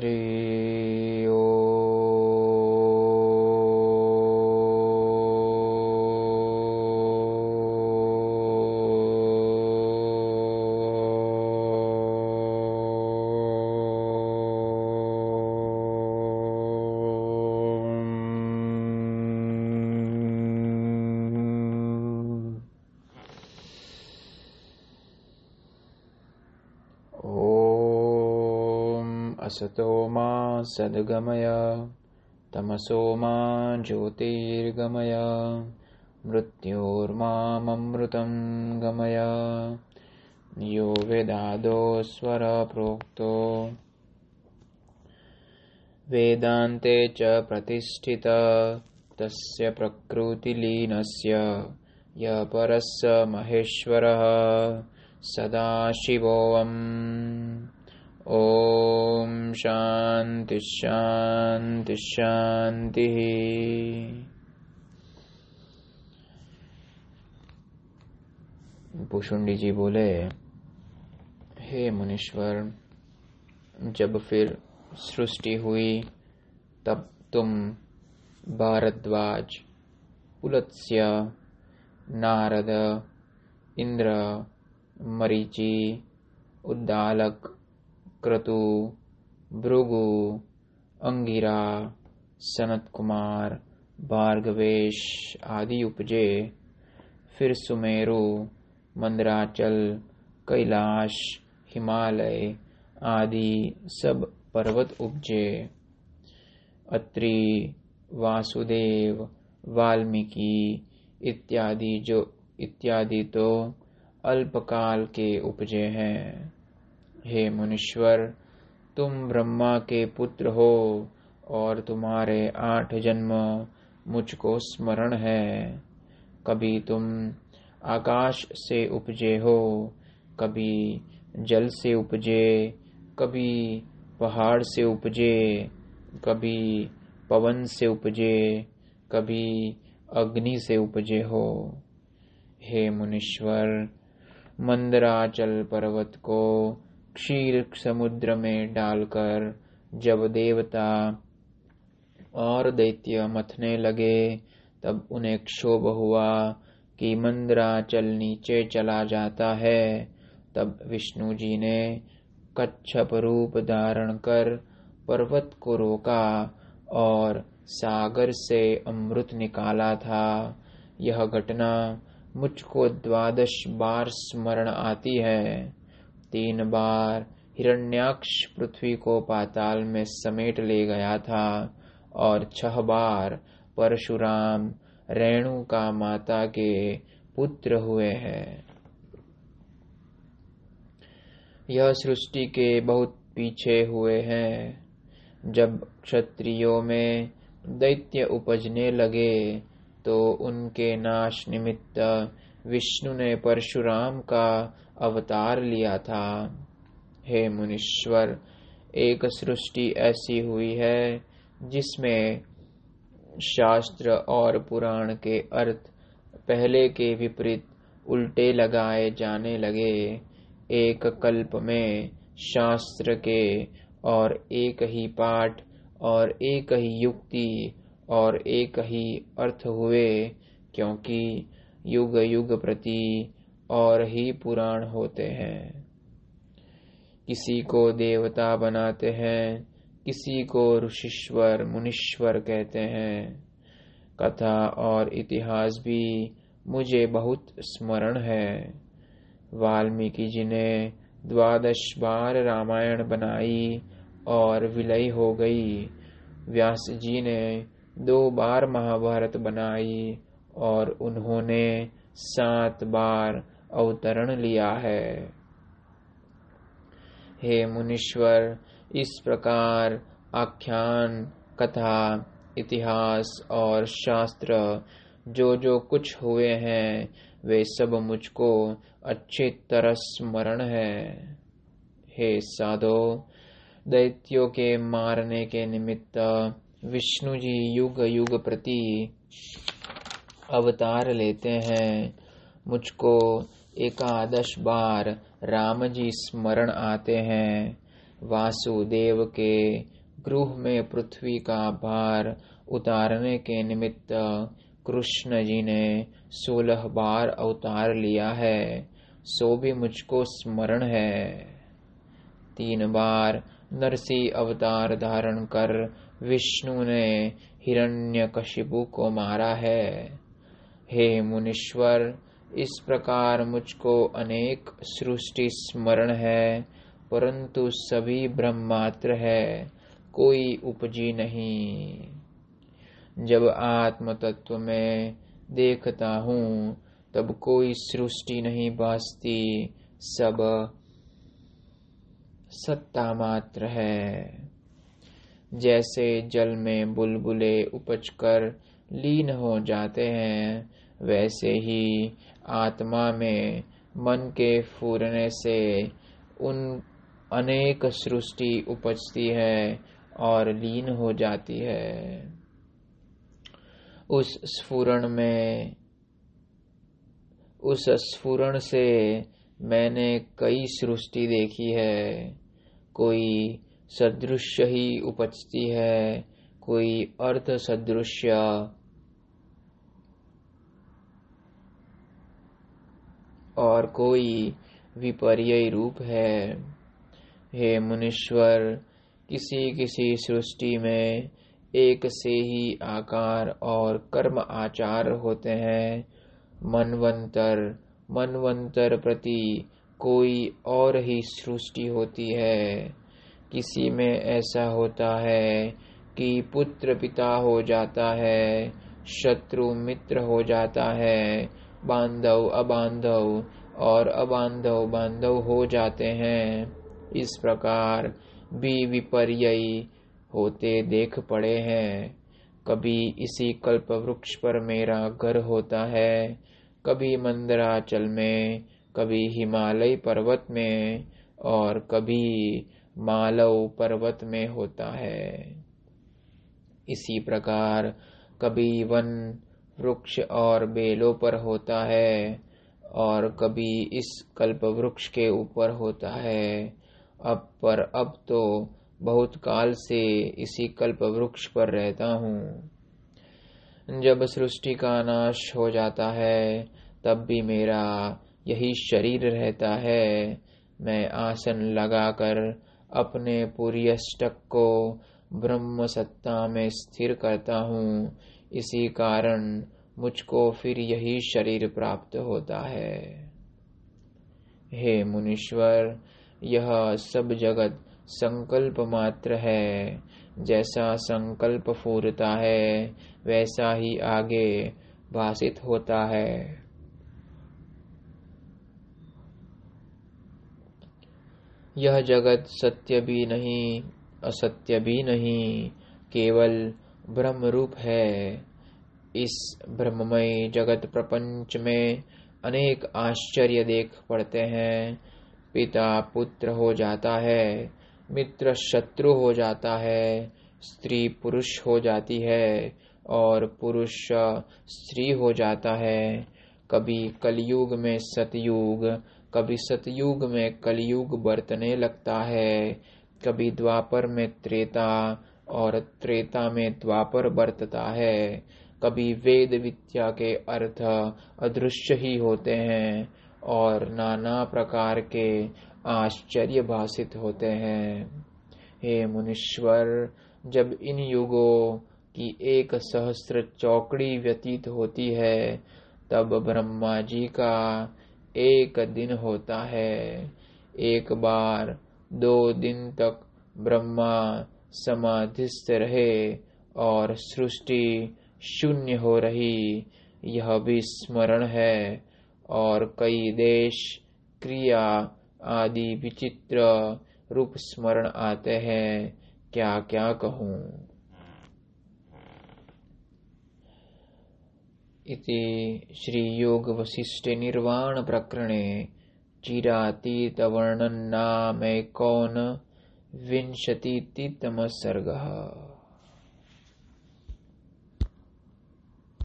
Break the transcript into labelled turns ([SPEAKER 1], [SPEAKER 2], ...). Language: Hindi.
[SPEAKER 1] हरि असतो मा सद्गमय। तमसो मा ज्योतिर्गमय। मृत्योर्माममृतं गमय। यो वेदादो स्वरप्रोक्तो। वेदान्ते च प्रतिष्ठित। तस्य प्रकृतिलीनस्य। य परस्य महेश्वरः। सदाशिवोऽम् ॐ शान्ति शान्ति शान्तिः पुषुंडी जी बोले, हे मुनीश्वर, जब फिर सृष्टि हुई, तब तुम भारद्वाज, पुलत्स्य, नारद, इंद्र, मरीचि, उद्दालक क्रतु, भृगु, अंगिरा सनत कुमार भार्गवेश आदि उपजे। फिर सुमेरु, मंदराचल, कैलाश, हिमालय आदि सब पर्वत उपजे। अत्रि, वासुदेव, वाल्मीकि इत्यादि जो, इत्यादि तो अल्पकाल के उपजे हैं। हे मुनीश्वर, तुम ब्रह्मा के पुत्र हो और तुम्हारे आठ जन्म मुझको स्मरण है। कभी तुम आकाश से उपजे हो, कभी जल से उपजे, कभी पहाड़ से उपजे, कभी पवन से उपजे, कभी अग्नि से उपजे हो। हे मुनीश्वर, मंदराचल पर्वत को क्षीर समुद्र में डालकर जब देवता और दैत्य मथने लगे, तब उन्हें क्षोभ हुआ कि मंदराचल नीचे चला जाता है। तब विष्णु जी ने कच्छप रूप धारण कर पर्वत को रोका और सागर से अमृत निकाला था। यह घटना मुझको द्वादश बार स्मरण आती है। तीन बार हिरण्याक्ष पृथ्वी को पाताल में समेट ले गया था और छह बार परशुराम रेणु का माता के पुत्र हुए हैं। यह सृष्टि के बहुत पीछे हुए हैं। जब क्षत्रियो में दैत्य उपजने लगे तो उनके नाश निमित्त विष्णु ने परशुराम का अवतार लिया था। हे मुनीश्वर, एक सृष्टि ऐसी हुई है जिसमें शास्त्र और पुराण के अर्थ पहले के विपरीत उल्टे लगाए जाने लगे। एक कल्प में शास्त्र के और एक ही पाठ और एक ही युक्ति और एक ही अर्थ हुए, क्योंकि युग युग प्रति और ही पुराण होते हैं। किसी को देवता बनाते हैं, किसी को ऋषिश्वर, मुनीश्वर कहते हैं। कथा और इतिहास भी मुझे बहुत स्मरण है। वाल्मीकि जी ने द्वादश बार रामायण बनाई और विलय हो गई। व्यास जी ने दो बार महाभारत बनाई और उन्होंने सात बार अवतरण लिया है। हे मुनीश्वर, इस प्रकार आख्यान, कथा, इतिहास और शास्त्र जो जो कुछ हुए हैं, वे सब मुझको अच्छी तरह स्मरण है। हे साधो, दैत्यों के मारने के निमित्त विष्णु जी युग युग प्रति अवतार लेते हैं। मुझको एकादश बार राम जी स्मरण आते हैं। वासुदेव के गृह में पृथ्वी का भार उतारने के निमित्त कृष्ण जी ने सोलह बार अवतार लिया है। सो भी मुझको स्मरण है। तीन बार नरसी अवतार धारण कर विष्णु ने हिरण्यकशिपु को मारा है। हे मुनीश्वर, इस प्रकार मुझको अनेक सृष्टि स्मरण है, परंतु सभी ब्रह्मात्र है, कोई उपजी नहीं। जब आत्म तत्व में देखता हूँ, तब कोई सृष्टि नहीं बासती सब सत्ता मात्र है। जैसे जल में बुलबुले उपजकर लीन हो जाते हैं, वैसे ही आत्मा में मन के फूरने से उन अनेक सृष्टि उपजती है और लीन हो जाती है। उस स्फुरण में, उस स्फुरण से मैंने कई सृष्टि देखी है। कोई सदृश ही उपजती है, कोई अर्थ सदृश्य और कोई विपर्य रूप है। हे मुनीश्वर, किसी किसी सृष्टि में एक से ही आकार और कर्म आचार होते हैं। मनवंतर मनवंतर प्रति कोई और ही सृष्टि होती है। किसी में ऐसा होता है कि पुत्र पिता हो जाता है, शत्रु मित्र हो जाता है बांधव अबांधव और अबांधव बांधव हो जाते हैं। इस प्रकार भी विपर्य होते देख पड़े हैं। कभी इसी कल्प वृक्ष पर मेरा घर होता है, कभी मंदराचल में, कभी हिमालय पर्वत में और कभी मालव पर्वत में होता है। इसी प्रकार कभी वन वृक्ष और बेलों पर होता है और कभी इस कल्प वृक्ष के ऊपर होता है। अब पर अब तो बहुत काल से इसी कल्प वृक्ष पर रहता हूँ। जब सृष्टि का नाश हो जाता है, तब भी मेरा यही शरीर रहता है। मैं आसन लगाकर अपने पूरी को ब्रह्म सत्ता में स्थिर करता हूँ। इसी कारण मुझको फिर यही शरीर प्राप्त होता है। हे मुनीश्वर, यह सब जगत संकल्प मात्र है। जैसा संकल्प फूरता है, वैसा ही आगे भाषित होता है। यह जगत सत्य भी नहीं, असत्य भी नहीं, केवल ब्रह्म रूप है। इस ब्रह्ममय जगत प्रपंच में अनेक आश्चर्य देख पड़ते हैं। पिता पुत्र हो जाता है, मित्र शत्रु हो जाता है, स्त्री पुरुष हो जाती है और पुरुष स्त्री हो जाता है। कभी कलयुग में सतयुग, कभी सतयुग में कलयुग बरतने लगता है। कभी द्वापर में त्रेता और त्रेता में द्वापर बरतता है। कभी वेद विद्या के अर्थ अदृश्य ही होते हैं और नाना प्रकार के आश्चर्य भाषित होते हैं। हे मुनीश्वर, जब इन युगों की एक सहस्र चौकड़ी व्यतीत होती है, तब ब्रह्मा जी का एक दिन होता है। एक बार, दो दिन तक ब्रह्मा समाधिस्थ रहे और सृष्टि शून्य हो रही। यह भी स्मरण है और कई देश, क्रिया आदि विचित्र रूप स्मरण आते हैं। क्या क्या कहूँ? इति श्रीयोगवसिष्ठनिर्वाणप्रकरणे चिरातीतवर्णन्नामैकोन विंशतितमः सर्गः।